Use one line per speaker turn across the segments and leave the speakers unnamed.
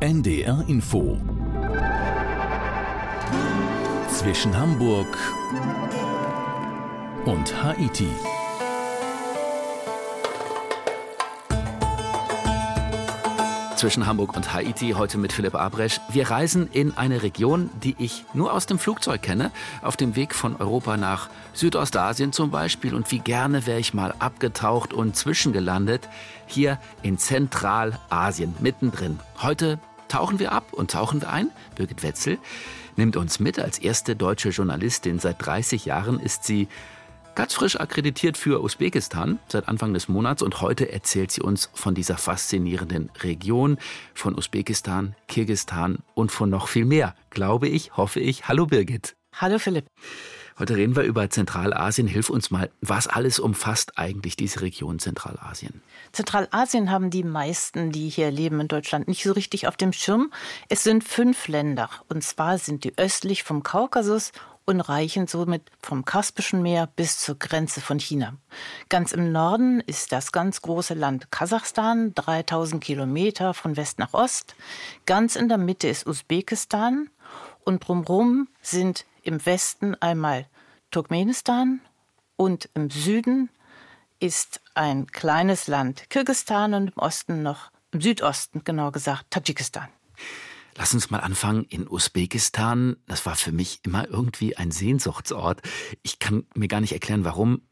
NDR Info zwischen Hamburg und Haiti.
zwischen Hamburg und Haiti, heute mit Philipp Abresch. Wir reisen in eine Region, die ich nur aus dem Flugzeug kenne, auf dem Weg von Europa nach Südostasien zum Beispiel. Und wie gerne wäre ich mal abgetaucht und zwischengelandet, hier in Zentralasien, mittendrin. Heute tauchen wir ab und tauchen wir ein. Birgit Wetzel nimmt uns mit als erste deutsche Journalistin. Seit 30 Jahren ist sie Ganz frisch akkreditiert für Usbekistan seit Anfang des Monats und heute erzählt sie uns von dieser faszinierenden Region, von Usbekistan, Kirgistan und von noch viel mehr, glaube ich, hoffe ich. Hallo Birgit.
Hallo Philipp.
Heute reden wir über Zentralasien. Hilf uns mal, was alles umfasst eigentlich diese Region Zentralasien?
Zentralasien haben die meisten, die hier leben in Deutschland, nicht so richtig auf dem Schirm. Es sind fünf Länder. Und zwar sind die östlich vom Kaukasus und reichen somit vom Kaspischen Meer bis zur Grenze von China. Ganz im Norden ist das ganz große Land Kasachstan, 3000 Kilometer von West nach Ost. Ganz in der Mitte ist Usbekistan und drumherum sind im Westen einmal Turkmenistan und im Süden ist ein kleines Land Kirgistan und im Osten noch, im Südosten genau gesagt, Tadschikistan.
Lass uns mal anfangen in Usbekistan. Das war für mich immer irgendwie ein Sehnsuchtsort. Ich kann mir gar nicht erklären, warum.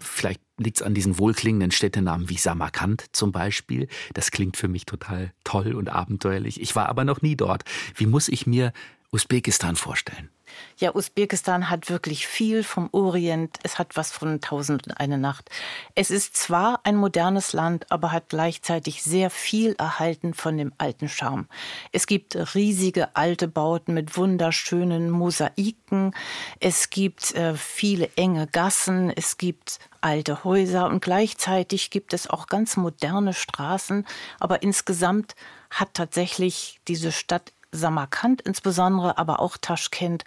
Vielleicht liegt es an diesen wohlklingenden Städtenamen wie Samarkand zum Beispiel. Das klingt für mich total toll und abenteuerlich. Ich war aber noch nie dort. Wie muss ich mir Usbekistan vorstellen?
Ja, Usbekistan hat wirklich viel vom Orient. Es hat was von Tausend und eine Nacht. Es ist zwar ein modernes Land, aber hat gleichzeitig sehr viel erhalten von dem alten Charme. Es gibt riesige alte Bauten mit wunderschönen Mosaiken. Es gibt äh, viele enge Gassen. Es gibt alte Häuser und gleichzeitig gibt es auch ganz moderne Straßen. Aber insgesamt hat tatsächlich diese Stadt Samarkand insbesondere, aber auch Taschkent,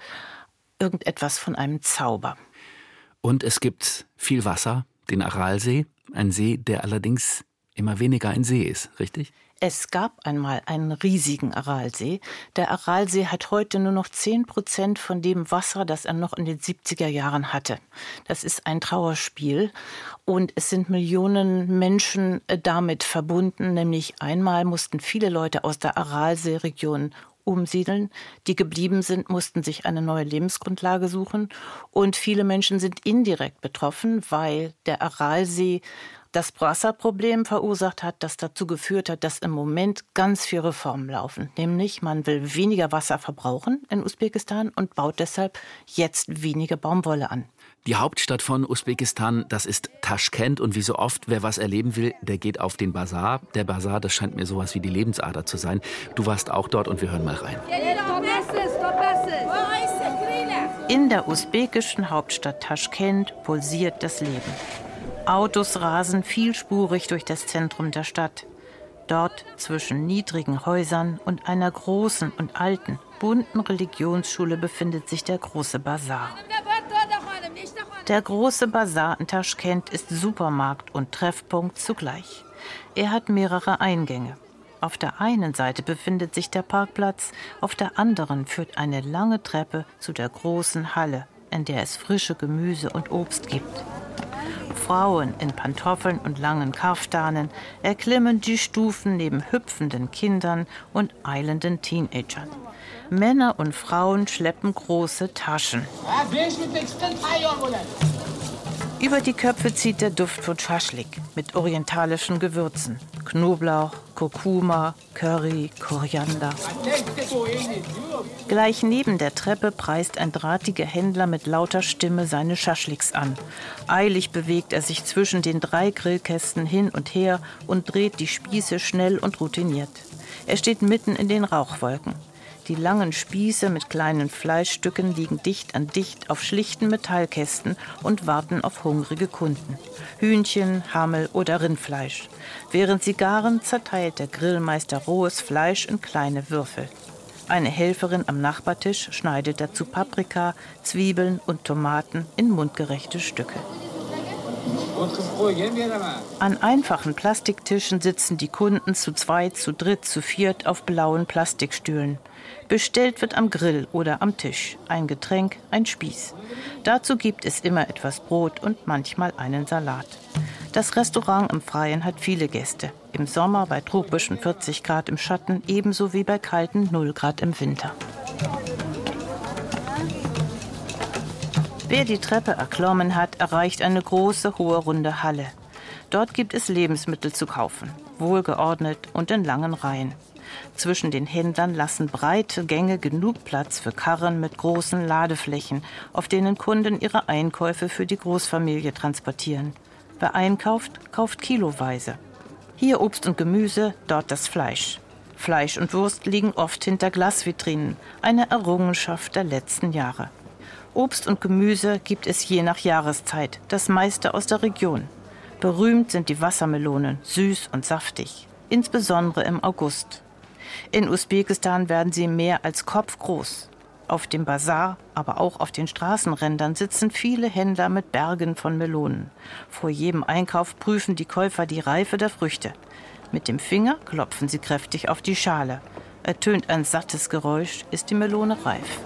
irgendetwas von einem Zauber.
Und es gibt viel Wasser, den Aralsee, ein See, der allerdings immer weniger ein See ist, richtig?
Es gab einmal einen riesigen Aralsee. Der Aralsee hat heute nur noch 10 Prozent von dem Wasser, das er noch in den 70er Jahren hatte. Das ist ein Trauerspiel. Und es sind Millionen Menschen äh, damit verbunden. Nämlich einmal mussten viele Leute aus der Aralsee-Region umsiedeln. Die geblieben sind, mussten sich eine neue Lebensgrundlage suchen. Und viele Menschen sind indirekt betroffen, weil der Aralsee das Wasserproblem verursacht hat, das dazu geführt hat, dass im Moment ganz viele Reformen laufen. Nämlich, man will weniger Wasser verbrauchen in Usbekistan und baut deshalb jetzt weniger Baumwolle an.
Die Hauptstadt von Usbekistan, das ist Taschkent. Und wie so oft, wer was erleben will, der geht auf den Bazar. Der Bazar, das scheint mir sowas wie die Lebensader zu sein. Du warst auch dort und wir hören mal rein.
In der usbekischen Hauptstadt Taschkent pulsiert das Leben. Autos rasen vielspurig durch das Zentrum der Stadt. Dort zwischen niedrigen Häusern und einer großen und alten, bunten Religionsschule befindet sich der große Bazar. Der große Bazar in Taschkent ist Supermarkt und Treffpunkt zugleich. Er hat mehrere Eingänge. Auf der einen Seite befindet sich der Parkplatz, auf der anderen führt eine lange Treppe zu der großen Halle, in der es frische Gemüse und Obst gibt. Frauen in Pantoffeln und langen Kaftanen erklimmen die Stufen neben hüpfenden Kindern und eilenden Teenagern. Männer und Frauen schleppen große Taschen. Über die Köpfe zieht der Duft von Schaschlik mit orientalischen Gewürzen. Knoblauch, Kurkuma, Curry, Koriander. Gleich neben der Treppe preist ein drahtiger Händler mit lauter Stimme seine Schaschliks an. Eilig bewegt er sich zwischen den drei Grillkästen hin und her und dreht die Spieße schnell und routiniert. Er steht mitten in den Rauchwolken. Die langen Spieße mit kleinen Fleischstücken liegen dicht an dicht auf schlichten Metallkästen und warten auf hungrige Kunden. Hühnchen, Hammel oder Rindfleisch. Während sie garen, zerteilt der Grillmeister rohes Fleisch in kleine Würfel. Eine Helferin am Nachbartisch schneidet dazu Paprika, Zwiebeln und Tomaten in mundgerechte Stücke. An einfachen Plastiktischen sitzen die Kunden zu zweit, zu dritt, zu viert auf blauen Plastikstühlen. Bestellt wird am Grill oder am Tisch. Ein Getränk, ein Spieß. Dazu gibt es immer etwas Brot und manchmal einen Salat. Das Restaurant im Freien hat viele Gäste. Im Sommer bei tropischen 40 Grad im Schatten, ebenso wie bei kalten 0 Grad im Winter. Wer die Treppe erklommen hat, erreicht eine große, hohe, runde Halle. Dort gibt es Lebensmittel zu kaufen, wohlgeordnet und in langen Reihen. Zwischen den Händlern lassen breite Gänge genug Platz für Karren mit großen Ladeflächen, auf denen Kunden ihre Einkäufe für die Großfamilie transportieren. Wer einkauft, kauft kiloweise. Hier Obst und Gemüse, dort das Fleisch. Fleisch und Wurst liegen oft hinter Glasvitrinen, eine Errungenschaft der letzten Jahre. Obst und Gemüse gibt es je nach Jahreszeit, das meiste aus der Region. Berühmt sind die Wassermelonen, süß und saftig, insbesondere im August. In Usbekistan werden sie mehr als kopfgroß. Auf dem Bazar, aber auch auf den Straßenrändern sitzen viele Händler mit Bergen von Melonen. Vor jedem Einkauf prüfen die Käufer die Reife der Früchte. Mit dem Finger klopfen sie kräftig auf die Schale. Ertönt ein sattes Geräusch, ist die Melone reif.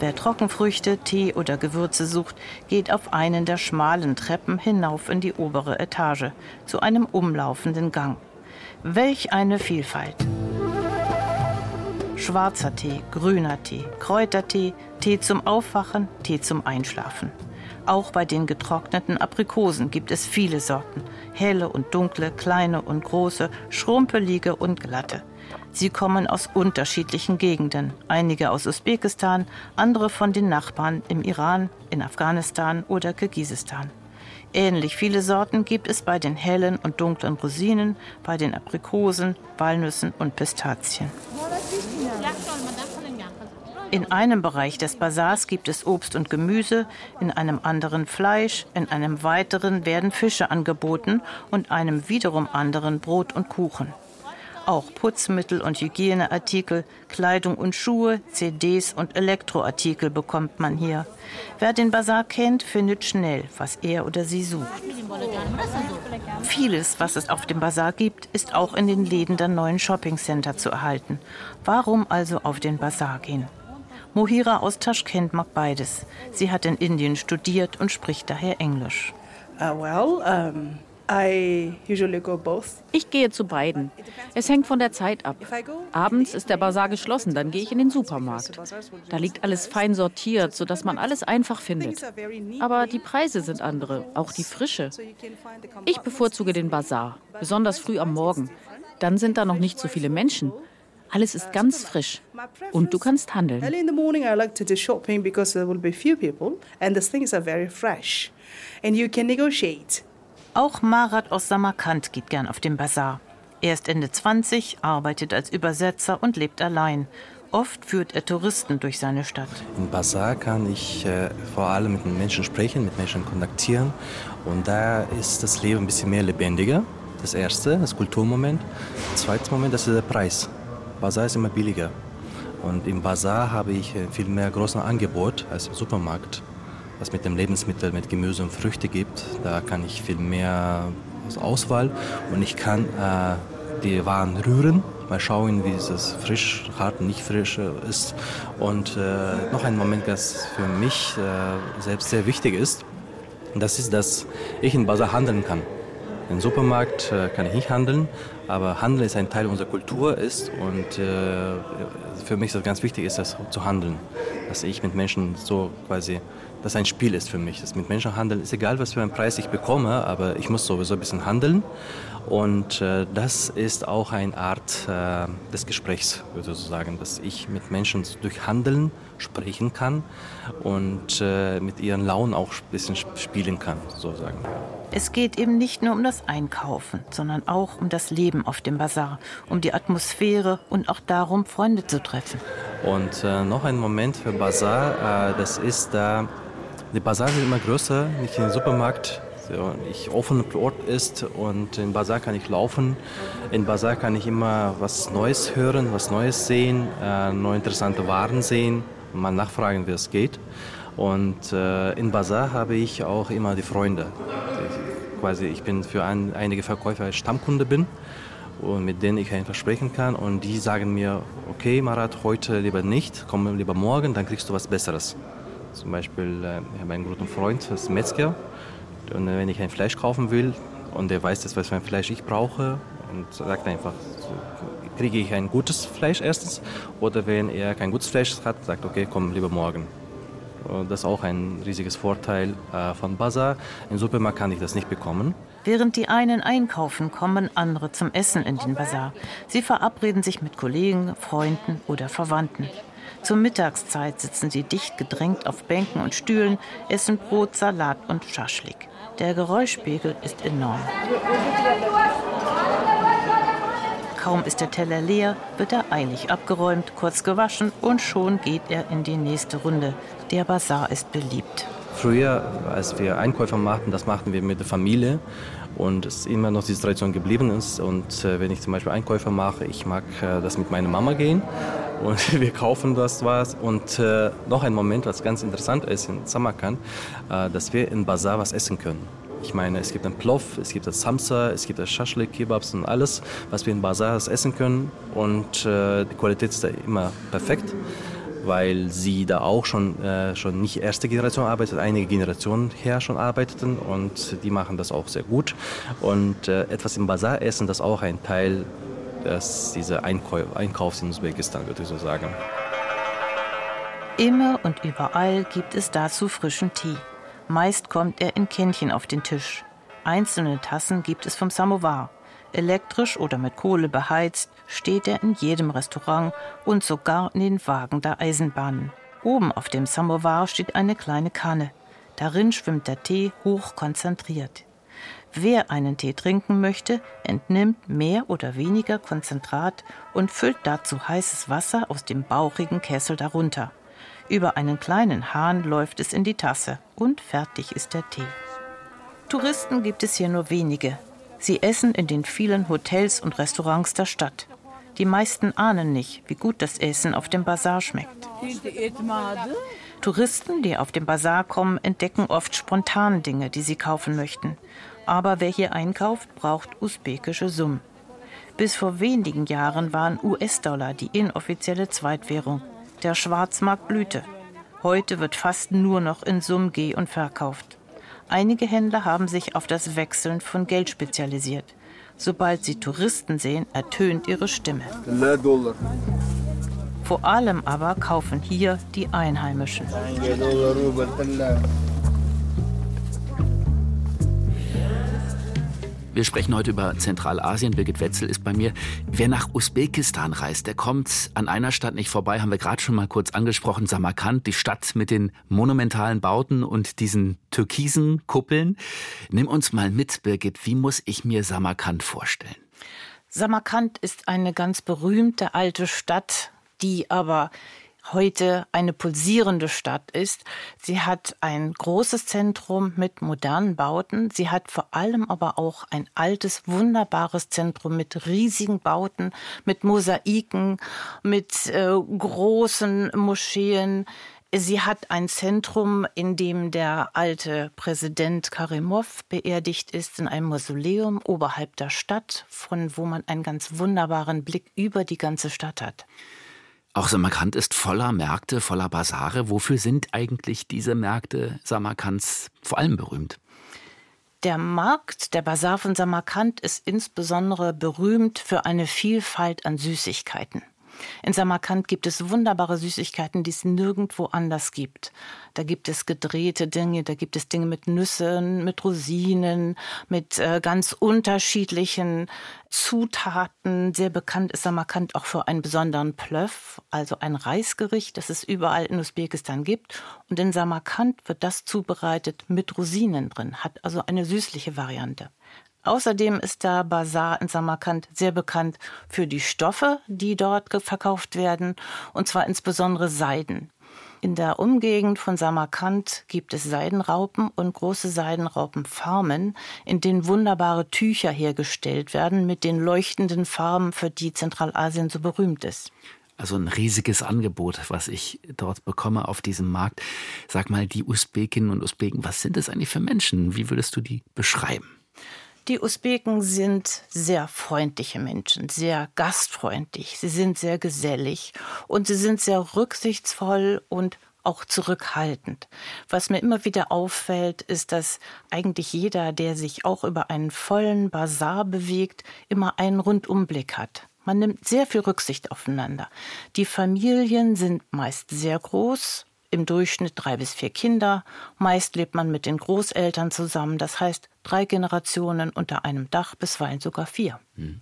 Wer Trockenfrüchte, Tee oder Gewürze sucht, geht auf einen der schmalen Treppen hinauf in die obere Etage, zu einem umlaufenden Gang. Welch eine Vielfalt! Schwarzer Tee, grüner Tee, Kräutertee, Tee zum Aufwachen, Tee zum Einschlafen. Auch bei den getrockneten Aprikosen gibt es viele Sorten. Helle und dunkle, kleine und große, schrumpelige und glatte. Sie kommen aus unterschiedlichen Gegenden, einige aus Usbekistan, andere von den Nachbarn im Iran, in Afghanistan oder Kirgisistan. Ähnlich viele Sorten gibt es bei den hellen und dunklen Rosinen, bei den Aprikosen, Walnüssen und Pistazien. In einem Bereich des Bazars gibt es Obst und Gemüse, in einem anderen Fleisch, in einem weiteren werden Fische angeboten und einem wiederum anderen Brot und Kuchen. Auch Putzmittel und Hygieneartikel, Kleidung und Schuhe, CDs und Elektroartikel bekommt man hier. Wer den Bazar kennt, findet schnell, was er oder sie sucht. Vieles, was es auf dem Bazar gibt, ist auch in den Läden der neuen Shoppingcenter zu erhalten. Warum also auf den Bazar gehen? Mohira aus Taschkent mag beides. Sie hat in Indien studiert und spricht daher Englisch.
Uh, well, um
ich gehe zu beiden. Es hängt von der Zeit ab. Abends ist der Bazar geschlossen, dann gehe ich in den Supermarkt. Da liegt alles fein sortiert, sodass man alles einfach findet. Aber die Preise sind andere, auch die Frische. Ich bevorzuge den Bazar, besonders früh am Morgen. Dann sind da noch nicht so viele Menschen. Alles ist ganz frisch und du kannst handeln.
Early in the morning I like to do shopping because there will be few people and the things are very fresh and you can negotiate.
Auch Marat aus Samarkand geht gern auf den Bazar. Er ist Ende 20, arbeitet als Übersetzer und lebt allein. Oft führt er Touristen durch seine Stadt.
Im Bazar kann ich äh, vor allem mit Menschen sprechen, mit Menschen kontaktieren. Und da ist das Leben ein bisschen mehr lebendiger. Das erste, das Kulturmoment. Das zweite Moment, das ist der Preis. Bazar ist immer billiger. Und im Bazar habe ich äh, viel mehr großes Angebot als im Supermarkt was mit dem Lebensmittel, mit Gemüse und Früchte gibt. Da kann ich viel mehr Auswahl und ich kann äh, die Waren rühren, mal schauen, wie es frisch, hart, nicht frisch ist. Und äh, noch ein Moment, das für mich äh, selbst sehr wichtig ist, das ist, dass ich in Basar handeln kann. Im Supermarkt äh, kann ich nicht handeln, aber Handeln ist ein Teil unserer Kultur ist und äh, für mich ist es ganz wichtig, ist das zu handeln, dass ich mit Menschen so quasi das ein Spiel ist für mich. Das mit Menschen handeln ist egal, was für einen Preis ich bekomme, aber ich muss sowieso ein bisschen handeln. Und äh, das ist auch eine Art äh, des Gesprächs, würde ich sagen, dass ich mit Menschen durch Handeln sprechen kann und äh, mit ihren Launen auch ein bisschen spielen kann, sozusagen.
Es geht eben nicht nur um das Einkaufen, sondern auch um das Leben auf dem Bazar, um die Atmosphäre und auch darum, Freunde zu treffen.
Und äh, noch ein Moment für Bazar, äh, das ist da die Bazar wird immer größer, nicht im Supermarkt. So, ich offener Ort ist und in Bazar kann ich laufen. In Bazar kann ich immer was Neues hören, was Neues sehen, äh, neue interessante Waren sehen, mal nachfragen, wie es geht. Und äh, in Bazar habe ich auch immer die Freunde. Quasi, ich bin für ein, einige Verkäufer Stammkunde bin und mit denen ich einfach sprechen kann. Und die sagen mir, okay, Marat, heute lieber nicht, komm lieber morgen, dann kriegst du was Besseres. Zum Beispiel, äh, ich habe einen guten Freund, das ist Metzger. Und wenn ich ein Fleisch kaufen will und der weiß jetzt, was für ein Fleisch ich brauche und sagt einfach, kriege ich ein gutes Fleisch erstens oder wenn er kein gutes Fleisch hat, sagt, okay, komm lieber morgen. Das ist auch ein riesiges Vorteil äh, von Bazaar. Im Supermarkt kann ich das nicht bekommen.
Während die einen einkaufen, kommen andere zum Essen in den Bazar. Sie verabreden sich mit Kollegen, Freunden oder Verwandten. Zur Mittagszeit sitzen sie dicht gedrängt auf Bänken und Stühlen, essen Brot, Salat und Schaschlik. Der Geräuschpegel ist enorm. Kaum ist der Teller leer, wird er eilig abgeräumt, kurz gewaschen und schon geht er in die nächste Runde. Der Bazar ist beliebt.
Früher, als wir Einkäufe machten, das machten wir mit der Familie und es ist immer noch diese Tradition geblieben ist. Und äh, wenn ich zum Beispiel Einkäufe mache, ich mag äh, das mit meiner Mama gehen und wir kaufen das was. Und äh, noch ein Moment, was ganz interessant ist in Samarkand, äh, dass wir in Bazar was essen können. Ich meine, es gibt ein Plov, es gibt das Samsa, es gibt das Shashlik, Kebabs und alles, was wir in Bazars essen können. Und äh, die Qualität ist da immer perfekt, weil sie da auch schon, äh, schon nicht erste Generation arbeitet, einige Generationen her schon arbeiteten und die machen das auch sehr gut. Und äh, etwas im Bazar essen, das auch ein Teil des, dieser Einkau Einkaufs in Usbekistan, würde ich so sagen.
Immer und überall gibt es dazu frischen Tee. Meist kommt er in Kännchen auf den Tisch. Einzelne Tassen gibt es vom Samovar. Elektrisch oder mit Kohle beheizt steht er in jedem Restaurant und sogar in den Wagen der Eisenbahnen. Oben auf dem Samovar steht eine kleine Kanne. Darin schwimmt der Tee hoch konzentriert. Wer einen Tee trinken möchte, entnimmt mehr oder weniger Konzentrat und füllt dazu heißes Wasser aus dem bauchigen Kessel darunter. Über einen kleinen Hahn läuft es in die Tasse und fertig ist der Tee. Touristen gibt es hier nur wenige. Sie essen in den vielen Hotels und Restaurants der Stadt. Die meisten ahnen nicht, wie gut das Essen auf dem Bazar schmeckt. Touristen, die auf den Bazar kommen, entdecken oft spontan Dinge, die sie kaufen möchten. Aber wer hier einkauft, braucht usbekische Summen. Bis vor wenigen Jahren waren US-Dollar die inoffizielle Zweitwährung. Der Schwarzmarkt blühte. Heute wird fast nur noch in Sum geh- und verkauft. Einige Händler haben sich auf das Wechseln von Geld spezialisiert. Sobald sie Touristen sehen, ertönt ihre Stimme. Vor allem aber kaufen hier die Einheimischen.
Wir sprechen heute über Zentralasien. Birgit Wetzel ist bei mir. Wer nach Usbekistan reist, der kommt an einer Stadt nicht vorbei, haben wir gerade schon mal kurz angesprochen, Samarkand, die Stadt mit den monumentalen Bauten und diesen türkisen Kuppeln. Nimm uns mal mit, Birgit, wie muss ich mir Samarkand vorstellen?
Samarkand ist eine ganz berühmte alte Stadt, die aber heute eine pulsierende Stadt ist. Sie hat ein großes Zentrum mit modernen Bauten. Sie hat vor allem aber auch ein altes, wunderbares Zentrum mit riesigen Bauten, mit Mosaiken, mit äh, großen Moscheen. Sie hat ein Zentrum, in dem der alte Präsident Karimov beerdigt ist, in einem Mausoleum oberhalb der Stadt, von wo man einen ganz wunderbaren Blick über die ganze Stadt hat.
Auch Samarkand ist voller Märkte, voller Basare. Wofür sind eigentlich diese Märkte Samarkands vor allem berühmt?
Der Markt, der Basar von Samarkand ist insbesondere berühmt für eine Vielfalt an Süßigkeiten. In Samarkand gibt es wunderbare Süßigkeiten, die es nirgendwo anders gibt. Da gibt es gedrehte Dinge, da gibt es Dinge mit Nüssen, mit Rosinen, mit äh, ganz unterschiedlichen Zutaten. Sehr bekannt ist Samarkand auch für einen besonderen Plöff, also ein Reisgericht, das es überall in Usbekistan gibt. Und in Samarkand wird das zubereitet mit Rosinen drin, hat also eine süßliche Variante. Außerdem ist der Bazar in Samarkand sehr bekannt für die Stoffe, die dort verkauft werden, und zwar insbesondere Seiden. In der Umgegend von Samarkand gibt es Seidenraupen und große Seidenraupenfarmen, in denen wunderbare Tücher hergestellt werden mit den leuchtenden Farben, für die Zentralasien so berühmt ist.
Also ein riesiges Angebot, was ich dort bekomme auf diesem Markt. Sag mal, die Usbekinnen und Usbeken, was sind das eigentlich für Menschen? Wie würdest du die beschreiben?
Die Usbeken sind sehr freundliche Menschen, sehr gastfreundlich. Sie sind sehr gesellig und sie sind sehr rücksichtsvoll und auch zurückhaltend. Was mir immer wieder auffällt, ist, dass eigentlich jeder, der sich auch über einen vollen Bazar bewegt, immer einen Rundumblick hat. Man nimmt sehr viel Rücksicht aufeinander. Die Familien sind meist sehr groß, im Durchschnitt drei bis vier Kinder. Meist lebt man mit den Großeltern zusammen, das heißt drei Generationen unter einem Dach, bisweilen sogar vier. Hm.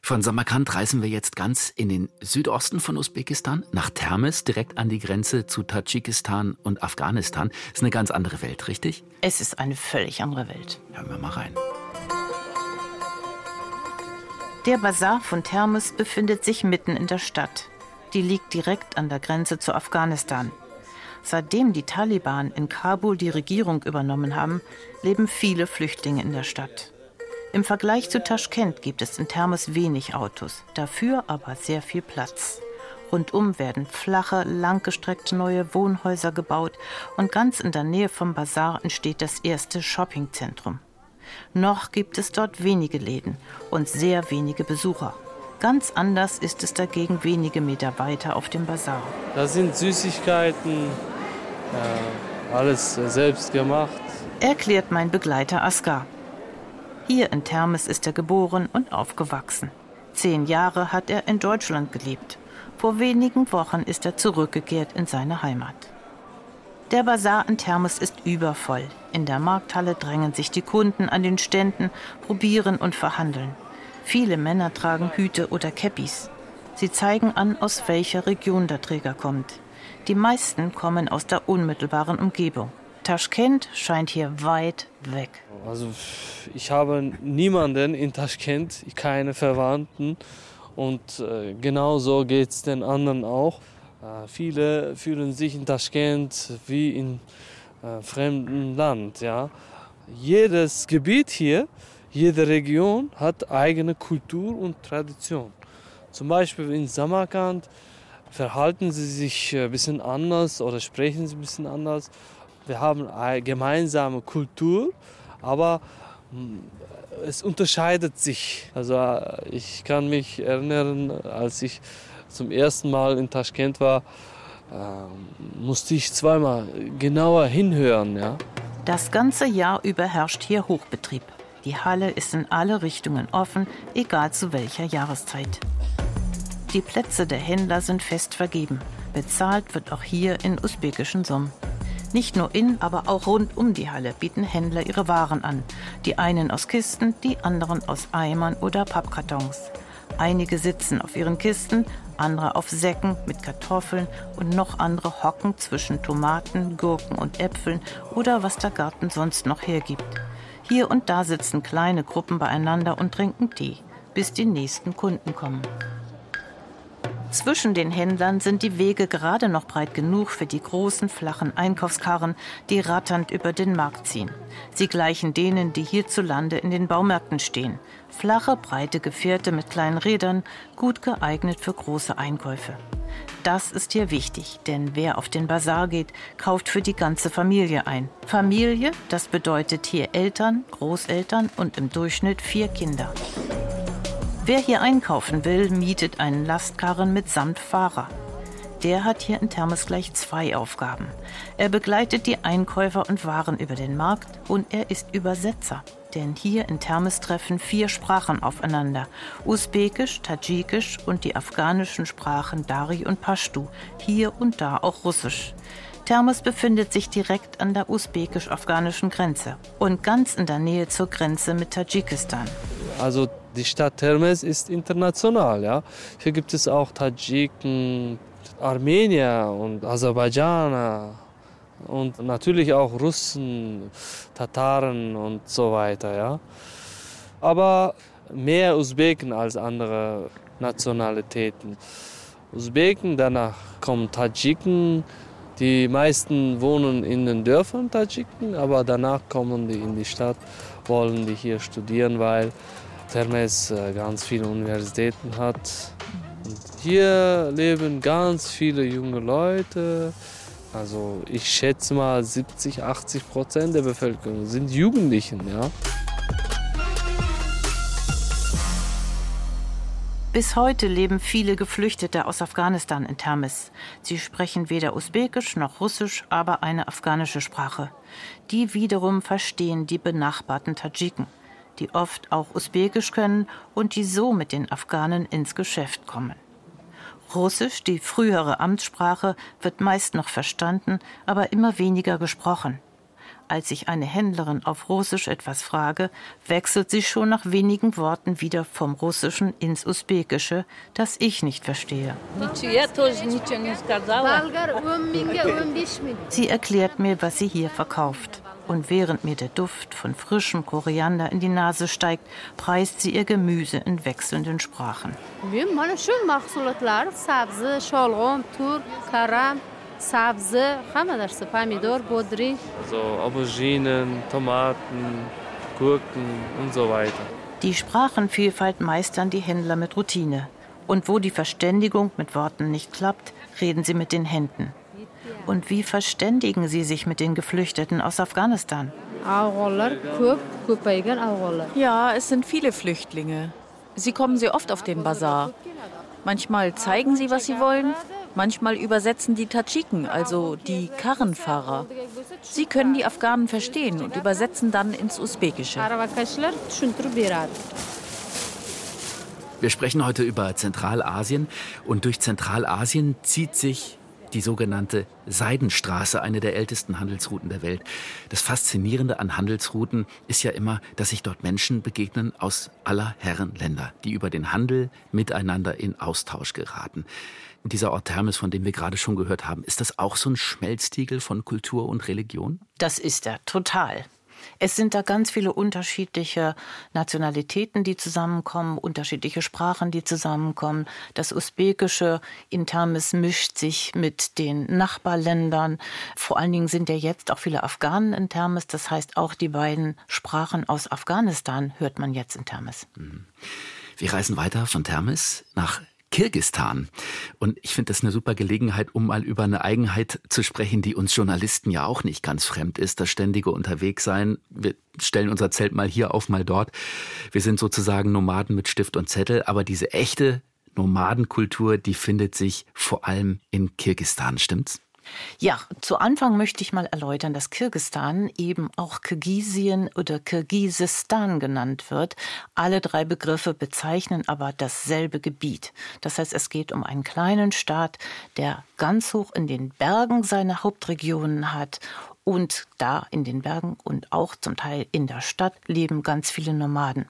Von Samarkand reisen wir jetzt ganz in den Südosten von Usbekistan, nach Termes, direkt an die Grenze zu Tadschikistan und Afghanistan. Ist eine ganz andere Welt, richtig?
Es ist eine völlig andere Welt.
Hören wir mal rein.
Der Bazar von Termes befindet sich mitten in der Stadt. Die liegt direkt an der Grenze zu Afghanistan. Seitdem die Taliban in Kabul die Regierung übernommen haben, leben viele Flüchtlinge in der Stadt. Im Vergleich zu Taschkent gibt es in Termes wenig Autos, dafür aber sehr viel Platz. Rundum werden flache, langgestreckte neue Wohnhäuser gebaut und ganz in der Nähe vom Bazar entsteht das erste Shoppingzentrum. Noch gibt es dort wenige Läden und sehr wenige Besucher. Ganz anders ist es dagegen wenige Meter weiter auf dem Bazar.
Da sind Süßigkeiten, äh, alles selbst gemacht.
Erklärt mein Begleiter Askar. Hier in Termes ist er geboren und aufgewachsen. Zehn Jahre hat er in Deutschland gelebt. Vor wenigen Wochen ist er zurückgekehrt in seine Heimat. Der Bazar in Termes ist übervoll. In der Markthalle drängen sich die Kunden an den Ständen, probieren und verhandeln. Viele Männer tragen Hüte oder Käppis. Sie zeigen an, aus welcher Region der Träger kommt. Die meisten kommen aus der unmittelbaren Umgebung. Taschkent scheint hier weit weg.
Also ich habe niemanden in Taschkent, keine Verwandten und äh, genau so geht es den anderen auch. Äh, viele fühlen sich in Taschkent wie in äh, fremden Land. Ja. Jedes Gebiet hier, jede Region hat eigene Kultur und Tradition. Zum Beispiel in Samarkand verhalten sie sich ein bisschen anders oder sprechen sie ein bisschen anders wir haben eine gemeinsame Kultur, aber hm, es unterscheidet sich. Also äh, ich kann mich erinnern, als ich zum ersten Mal in Taschkent war, äh, musste ich zweimal genauer hinhören. Ja.
Das ganze Jahr über herrscht hier Hochbetrieb. Die Halle ist in alle Richtungen offen, egal zu welcher Jahreszeit. Die Plätze der Händler sind fest vergeben. Bezahlt wird auch hier in usbekischen Som. Nicht nur in, aber auch rund um die Halle bieten Händler ihre Waren an. Die einen aus Kisten, die anderen aus Eimern oder Pappkartons. Einige sitzen auf ihren Kisten, andere auf Säcken mit Kartoffeln und noch andere hocken zwischen Tomaten, Gurken und Äpfeln oder was der Garten sonst noch hergibt. Hier und da sitzen kleine Gruppen beieinander und trinken Tee, bis die nächsten Kunden kommen. Zwischen den Händlern sind die Wege gerade noch breit genug für die großen, flachen Einkaufskarren, die ratternd über den Markt ziehen. Sie gleichen denen, die hierzulande in den Baumärkten stehen. Flache, breite Gefährte mit kleinen Rädern, gut geeignet für große Einkäufe. Das ist hier wichtig, denn wer auf den Bazar geht, kauft für die ganze Familie ein. Familie, das bedeutet hier Eltern, Großeltern und im Durchschnitt vier Kinder. Wer hier einkaufen will, mietet einen Lastkarren mitsamt Fahrer. Der hat hier in Thermes gleich zwei Aufgaben. Er begleitet die Einkäufer und Waren über den Markt und er ist Übersetzer. Denn hier in Thermes treffen vier Sprachen aufeinander. Usbekisch, Tadschikisch und die afghanischen Sprachen Dari und Pashtu. Hier und da auch Russisch. Termes befindet sich direkt an der usbekisch-afghanischen Grenze und ganz in der Nähe zur Grenze mit Tadschikistan.
Also die Stadt Termes ist international. Ja? Hier gibt es auch Tadschiken, Armenier und Aserbaidschaner und natürlich auch Russen, Tataren und so weiter. Ja? Aber mehr Usbeken als andere Nationalitäten. Usbeken, danach kommen Tadschiken. Die meisten wohnen in den Dörfern Tadschiken, aber danach kommen die in die Stadt, wollen die hier studieren, weil Termes äh, ganz viele Universitäten hat. Und hier leben ganz viele junge Leute. Also ich schätze mal 70, 80 Prozent der Bevölkerung sind Jugendlichen, ja.
Bis heute leben viele Geflüchtete aus Afghanistan in Termis. Sie sprechen weder Usbekisch noch Russisch, aber eine afghanische Sprache. Die wiederum verstehen die benachbarten Tadschiken, die oft auch Usbekisch können und die so mit den Afghanen ins Geschäft kommen. Russisch, die frühere Amtssprache, wird meist noch verstanden, aber immer weniger gesprochen. Als ich eine Händlerin auf Russisch etwas frage, wechselt sie schon nach wenigen Worten wieder vom Russischen ins Usbekische, das ich nicht verstehe. Sie erklärt mir, was sie hier verkauft. Und während mir der Duft von frischem Koriander in die Nase steigt, preist sie ihr Gemüse in wechselnden Sprachen.
Sabze, Pomidor, Bodri. So Auberginen, Tomaten, Gurken und so weiter.
Die Sprachenvielfalt meistern die Händler mit Routine. Und wo die Verständigung mit Worten nicht klappt, reden sie mit den Händen. Und wie verständigen sie sich mit den Geflüchteten aus Afghanistan?
Ja, es sind viele Flüchtlinge. Sie kommen sehr oft auf den Bazar. Manchmal zeigen sie, was sie wollen, Manchmal übersetzen die Tadschiken, also die Karrenfahrer. Sie können die Afghanen verstehen und übersetzen dann ins Usbekische.
Wir sprechen heute über Zentralasien und durch Zentralasien zieht sich die sogenannte Seidenstraße, eine der ältesten Handelsrouten der Welt. Das Faszinierende an Handelsrouten ist ja immer, dass sich dort Menschen begegnen aus aller Herren Länder, die über den Handel miteinander in Austausch geraten. Dieser Ort Termes, von dem wir gerade schon gehört haben, ist das auch so ein Schmelztiegel von Kultur und Religion?
Das ist er, total. Es sind da ganz viele unterschiedliche Nationalitäten, die zusammenkommen, unterschiedliche Sprachen, die zusammenkommen. Das Usbekische in Termes mischt sich mit den Nachbarländern. Vor allen Dingen sind ja jetzt auch viele Afghanen in Termes. Das heißt, auch die beiden Sprachen aus Afghanistan hört man jetzt in Termes. Mhm.
Wir reisen weiter von Termes nach Kirgistan. Und ich finde das eine super Gelegenheit, um mal über eine Eigenheit zu sprechen, die uns Journalisten ja auch nicht ganz fremd ist, das ständige Unterwegssein. Wir stellen unser Zelt mal hier auf, mal dort. Wir sind sozusagen Nomaden mit Stift und Zettel, aber diese echte Nomadenkultur, die findet sich vor allem in Kirgistan, stimmt's?
Ja, zu Anfang möchte ich mal erläutern, dass Kirgistan eben auch Kirgisien oder Kirgisistan genannt wird. Alle drei Begriffe bezeichnen aber dasselbe Gebiet. Das heißt, es geht um einen kleinen Staat, der ganz hoch in den Bergen seine Hauptregionen hat und da in den Bergen und auch zum Teil in der Stadt leben ganz viele Nomaden.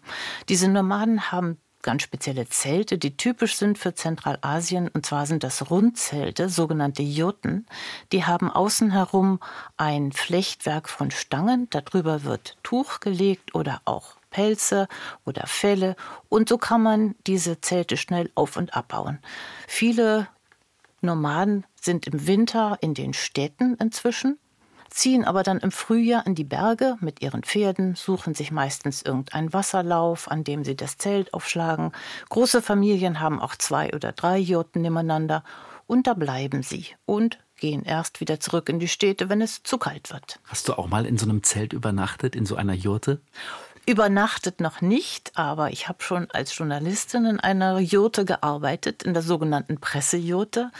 Diese Nomaden haben ganz spezielle Zelte, die typisch sind für Zentralasien. Und zwar sind das Rundzelte, sogenannte Jurten. Die haben außen herum ein Flechtwerk von Stangen. Darüber wird Tuch gelegt oder auch Pelze oder Felle. Und so kann man diese Zelte schnell auf- und abbauen. Viele Nomaden sind im Winter in den Städten inzwischen ziehen aber dann im Frühjahr in die Berge mit ihren Pferden, suchen sich meistens irgendeinen Wasserlauf, an dem sie das Zelt aufschlagen. Große Familien haben auch zwei oder drei Jurten nebeneinander und da bleiben sie und gehen erst wieder zurück in die Städte, wenn es zu kalt wird.
Hast du auch mal in so einem Zelt übernachtet, in so einer Jurte?
Übernachtet noch nicht, aber ich habe schon als Journalistin in einer Jurte gearbeitet, in der sogenannten Pressejurte,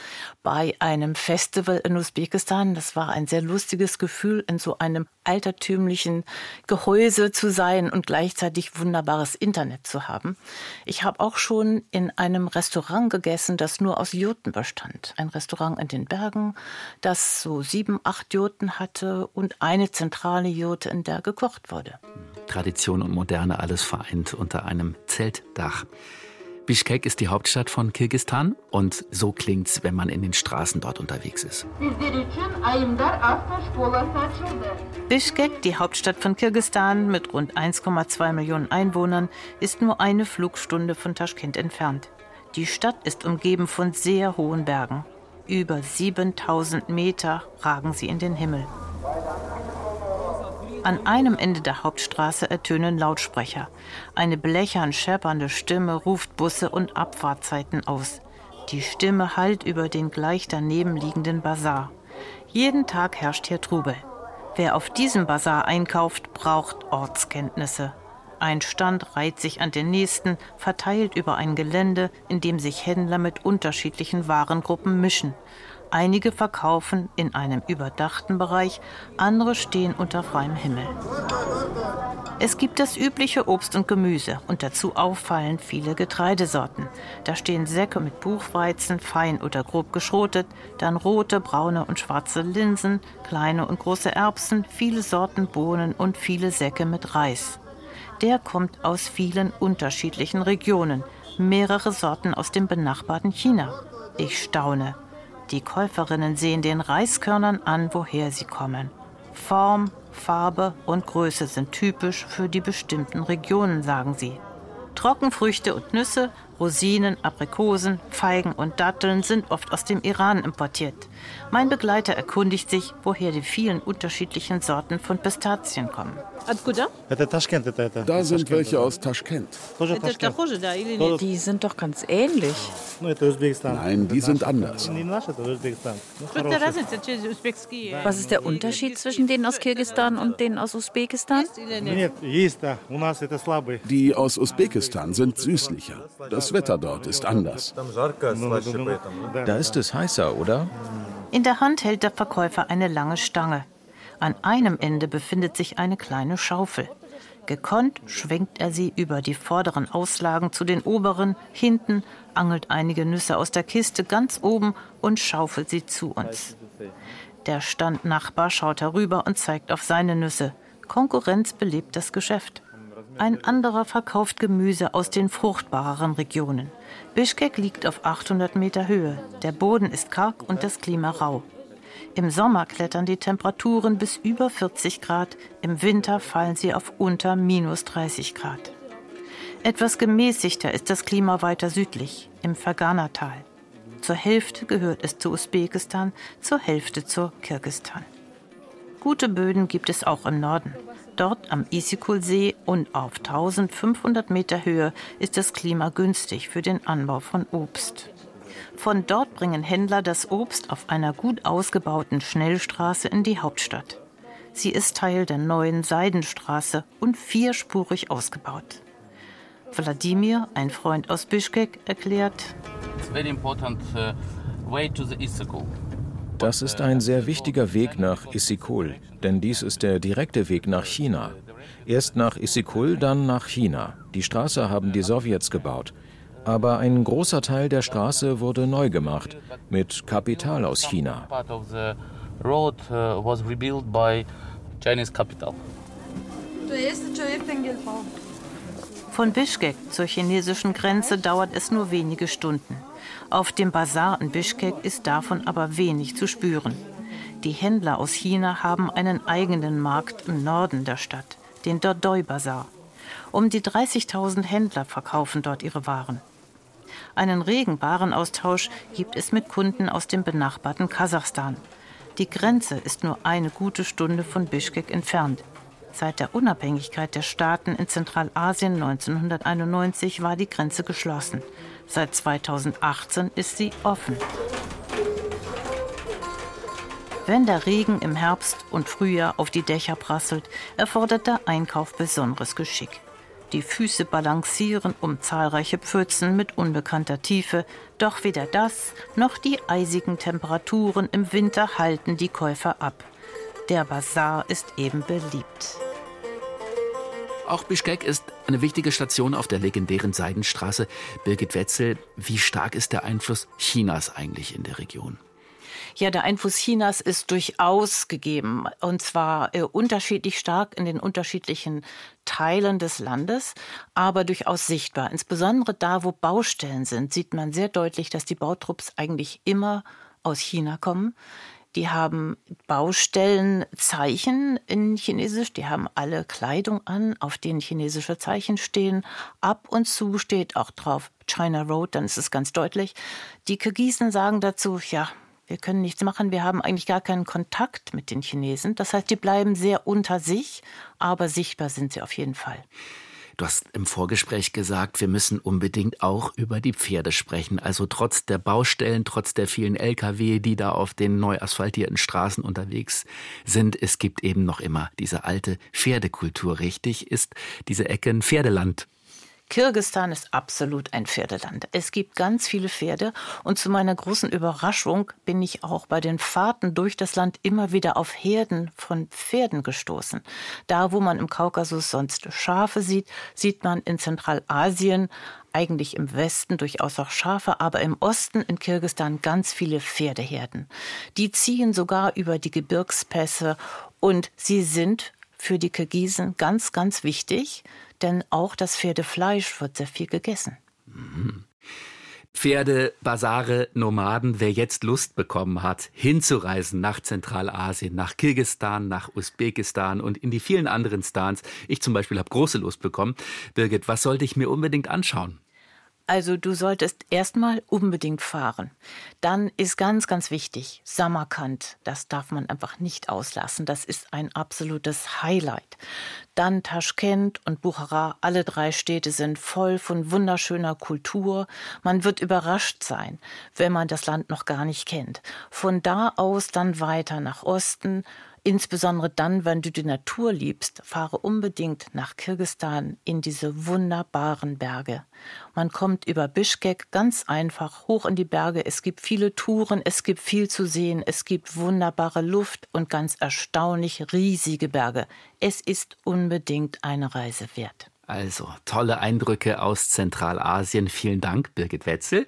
bei einem Festival in Usbekistan. Das war ein sehr lustiges Gefühl, in so einem altertümlichen Gehäuse zu sein und gleichzeitig wunderbares Internet zu haben. Ich habe auch schon in einem Restaurant gegessen, das nur aus Jurten bestand. Ein Restaurant in den Bergen, das so sieben, acht Jurten hatte und eine zentrale Jurte, in der gekocht wurde.
Tradition und Moderne alles vereint unter einem Zeltdach. Bishkek ist die Hauptstadt von Kirgistan und so klingt's, wenn man in den Straßen dort unterwegs ist.
Bishkek, die Hauptstadt von Kirgistan mit rund 1,2 Millionen Einwohnern, ist nur eine Flugstunde von Taschkent entfernt. Die Stadt ist umgeben von sehr hohen Bergen. Über 7000 Meter ragen sie in den Himmel. An einem Ende der Hauptstraße ertönen Lautsprecher. Eine blechern scheppernde Stimme ruft Busse und Abfahrtzeiten aus. Die Stimme hallt über den gleich daneben liegenden Bazar. Jeden Tag herrscht hier Trubel. Wer auf diesem Bazar einkauft, braucht Ortskenntnisse. Ein Stand reiht sich an den nächsten, verteilt über ein Gelände, in dem sich Händler mit unterschiedlichen Warengruppen mischen. Einige verkaufen in einem überdachten Bereich, andere stehen unter freiem Himmel. Es gibt das übliche Obst und Gemüse und dazu auffallend viele Getreidesorten. Da stehen Säcke mit Buchweizen, fein oder grob geschrotet, dann rote, braune und schwarze Linsen, kleine und große Erbsen, viele Sorten Bohnen und viele Säcke mit Reis. Der kommt aus vielen unterschiedlichen Regionen, mehrere Sorten aus dem benachbarten China. Ich staune. Die Käuferinnen sehen den Reiskörnern an, woher sie kommen. Form, Farbe und Größe sind typisch für die bestimmten Regionen, sagen sie. Trockenfrüchte und Nüsse, Rosinen, Aprikosen, Feigen und Datteln sind oft aus dem Iran importiert. Mein Begleiter erkundigt sich, woher die vielen unterschiedlichen Sorten von Pistazien kommen.
Da sind welche aus Taschkent.
Die sind doch ganz ähnlich.
Nein, die sind anders.
Was ist der Unterschied zwischen denen aus Kirgisistan und denen aus Usbekistan?
Die aus Usbekistan sind süßlicher. Das Wetter dort ist anders.
Da ist es heißer, oder?
In der Hand hält der Verkäufer eine lange Stange. An einem Ende befindet sich eine kleine Schaufel. Gekonnt schwenkt er sie über die vorderen Auslagen zu den oberen, hinten angelt einige Nüsse aus der Kiste ganz oben und schaufelt sie zu uns. Der Standnachbar schaut herüber und zeigt auf seine Nüsse. Konkurrenz belebt das Geschäft. Ein anderer verkauft Gemüse aus den fruchtbareren Regionen. Bischkek liegt auf 800 Meter Höhe. Der Boden ist karg und das Klima rau. Im Sommer klettern die Temperaturen bis über 40 Grad, im Winter fallen sie auf unter minus 30 Grad. Etwas gemäßigter ist das Klima weiter südlich, im Fergana-Tal. Zur Hälfte gehört es zu Usbekistan, zur Hälfte zu Kirgistan. Gute Böden gibt es auch im Norden. Dort am Isikulsee und auf 1500 Meter Höhe ist das Klima günstig für den Anbau von Obst. Von dort bringen Händler das Obst auf einer gut ausgebauten Schnellstraße in die Hauptstadt. Sie ist Teil der neuen Seidenstraße und vierspurig ausgebaut. Wladimir, ein Freund aus Bischkek, erklärt,
uh, das ist ein sehr wichtiger Weg nach Issyk-Kul, denn dies ist der direkte Weg nach China. Erst nach Issyk-Kul, dann nach China. Die Straße haben die Sowjets gebaut. Aber ein großer Teil der Straße wurde neu gemacht, mit Kapital aus China.
Uh, Von Bischkek zur chinesischen Grenze dauert es nur wenige Stunden. Auf dem Bazar in Bischkek ist davon aber wenig zu spüren. Die Händler aus China haben einen eigenen Markt im Norden der Stadt, den Dordoi Bazar. Um die 30.000 Händler verkaufen dort ihre Waren. Einen regen Warenaustausch gibt es mit Kunden aus dem benachbarten Kasachstan. Die Grenze ist nur eine gute Stunde von Bischkek entfernt. Seit der Unabhängigkeit der Staaten in Zentralasien 1991 war die Grenze geschlossen. Seit 2018 ist sie offen. Wenn der Regen im Herbst und Frühjahr auf die Dächer prasselt, erfordert der Einkauf besonderes Geschick. Die Füße balancieren um zahlreiche Pfützen mit unbekannter Tiefe, doch weder das noch die eisigen Temperaturen im Winter halten die Käufer ab. Der Bazar ist eben beliebt.
Auch Bischkek ist eine wichtige Station auf der legendären Seidenstraße. Birgit Wetzel, wie stark ist der Einfluss Chinas eigentlich in der Region?
Ja, der Einfluss Chinas ist durchaus gegeben und zwar äh, unterschiedlich stark in den unterschiedlichen Teilen des Landes, aber durchaus sichtbar. Insbesondere da, wo Baustellen sind, sieht man sehr deutlich, dass die Bautrupps eigentlich immer aus China kommen. Die haben Baustellenzeichen in Chinesisch. Die haben alle Kleidung an, auf denen chinesische Zeichen stehen. Ab und zu steht auch drauf China Road, dann ist es ganz deutlich. Die Kirgisen sagen dazu, ja, wir können nichts machen, wir haben eigentlich gar keinen Kontakt mit den Chinesen. Das heißt, die bleiben sehr unter sich, aber sichtbar sind sie auf jeden Fall.
Du hast im Vorgespräch gesagt, wir müssen unbedingt auch über die Pferde sprechen. Also trotz der Baustellen, trotz der vielen Lkw, die da auf den neu asphaltierten Straßen unterwegs sind, es gibt eben noch immer diese alte Pferdekultur. Richtig ist diese Ecke ein Pferdeland.
Kirgistan ist absolut ein Pferdeland. Es gibt ganz viele Pferde und zu meiner großen Überraschung bin ich auch bei den Fahrten durch das Land immer wieder auf Herden von Pferden gestoßen. Da, wo man im Kaukasus sonst Schafe sieht, sieht man in Zentralasien eigentlich im Westen durchaus auch Schafe, aber im Osten in Kirgistan ganz viele Pferdeherden. Die ziehen sogar über die Gebirgspässe und sie sind für die Kirgisen ganz, ganz wichtig denn auch das Pferdefleisch wird sehr viel gegessen.
Mhm. Pferde, Basare, Nomaden, wer jetzt Lust bekommen hat, hinzureisen nach Zentralasien, nach Kirgistan, nach Usbekistan und in die vielen anderen Stans. Ich zum Beispiel habe große Lust bekommen. Birgit, was sollte ich mir unbedingt anschauen?
Also du solltest erstmal unbedingt fahren. Dann ist ganz, ganz wichtig, Samarkand, das darf man einfach nicht auslassen. Das ist ein absolutes Highlight. Dann Taschkent und Buchara, alle drei Städte sind voll von wunderschöner Kultur. Man wird überrascht sein, wenn man das Land noch gar nicht kennt. Von da aus dann weiter nach Osten Insbesondere dann, wenn du die Natur liebst, fahre unbedingt nach Kirgistan in diese wunderbaren Berge. Man kommt über Bischkek ganz einfach hoch in die Berge. Es gibt viele Touren, es gibt viel zu sehen, es gibt wunderbare Luft und ganz erstaunlich riesige Berge. Es ist unbedingt eine Reise wert.
Also, tolle Eindrücke aus Zentralasien. Vielen Dank, Birgit Wetzel.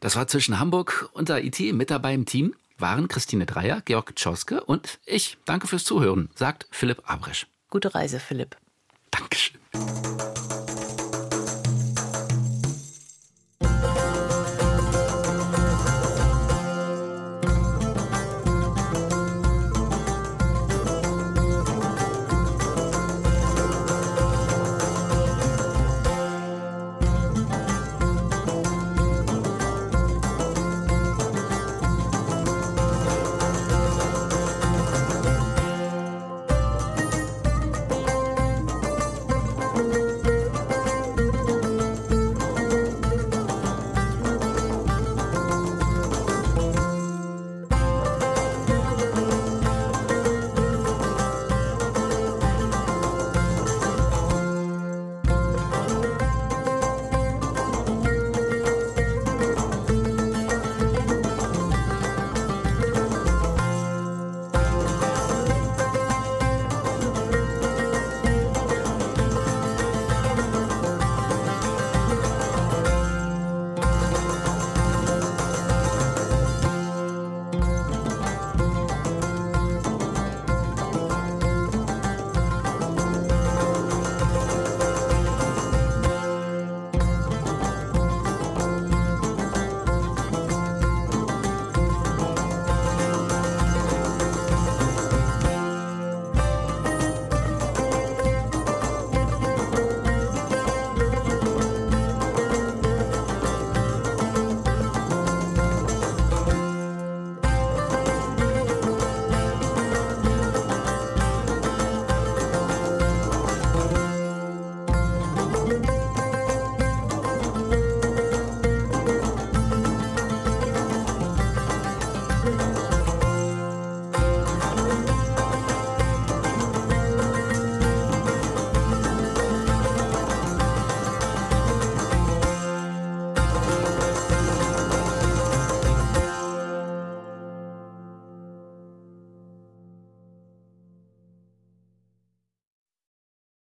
Das war zwischen Hamburg und IT mit dabei im Team waren Christine Dreier, Georg Tschoske und ich. Danke fürs Zuhören, sagt Philipp Abresch.
Gute Reise, Philipp.
Dankeschön.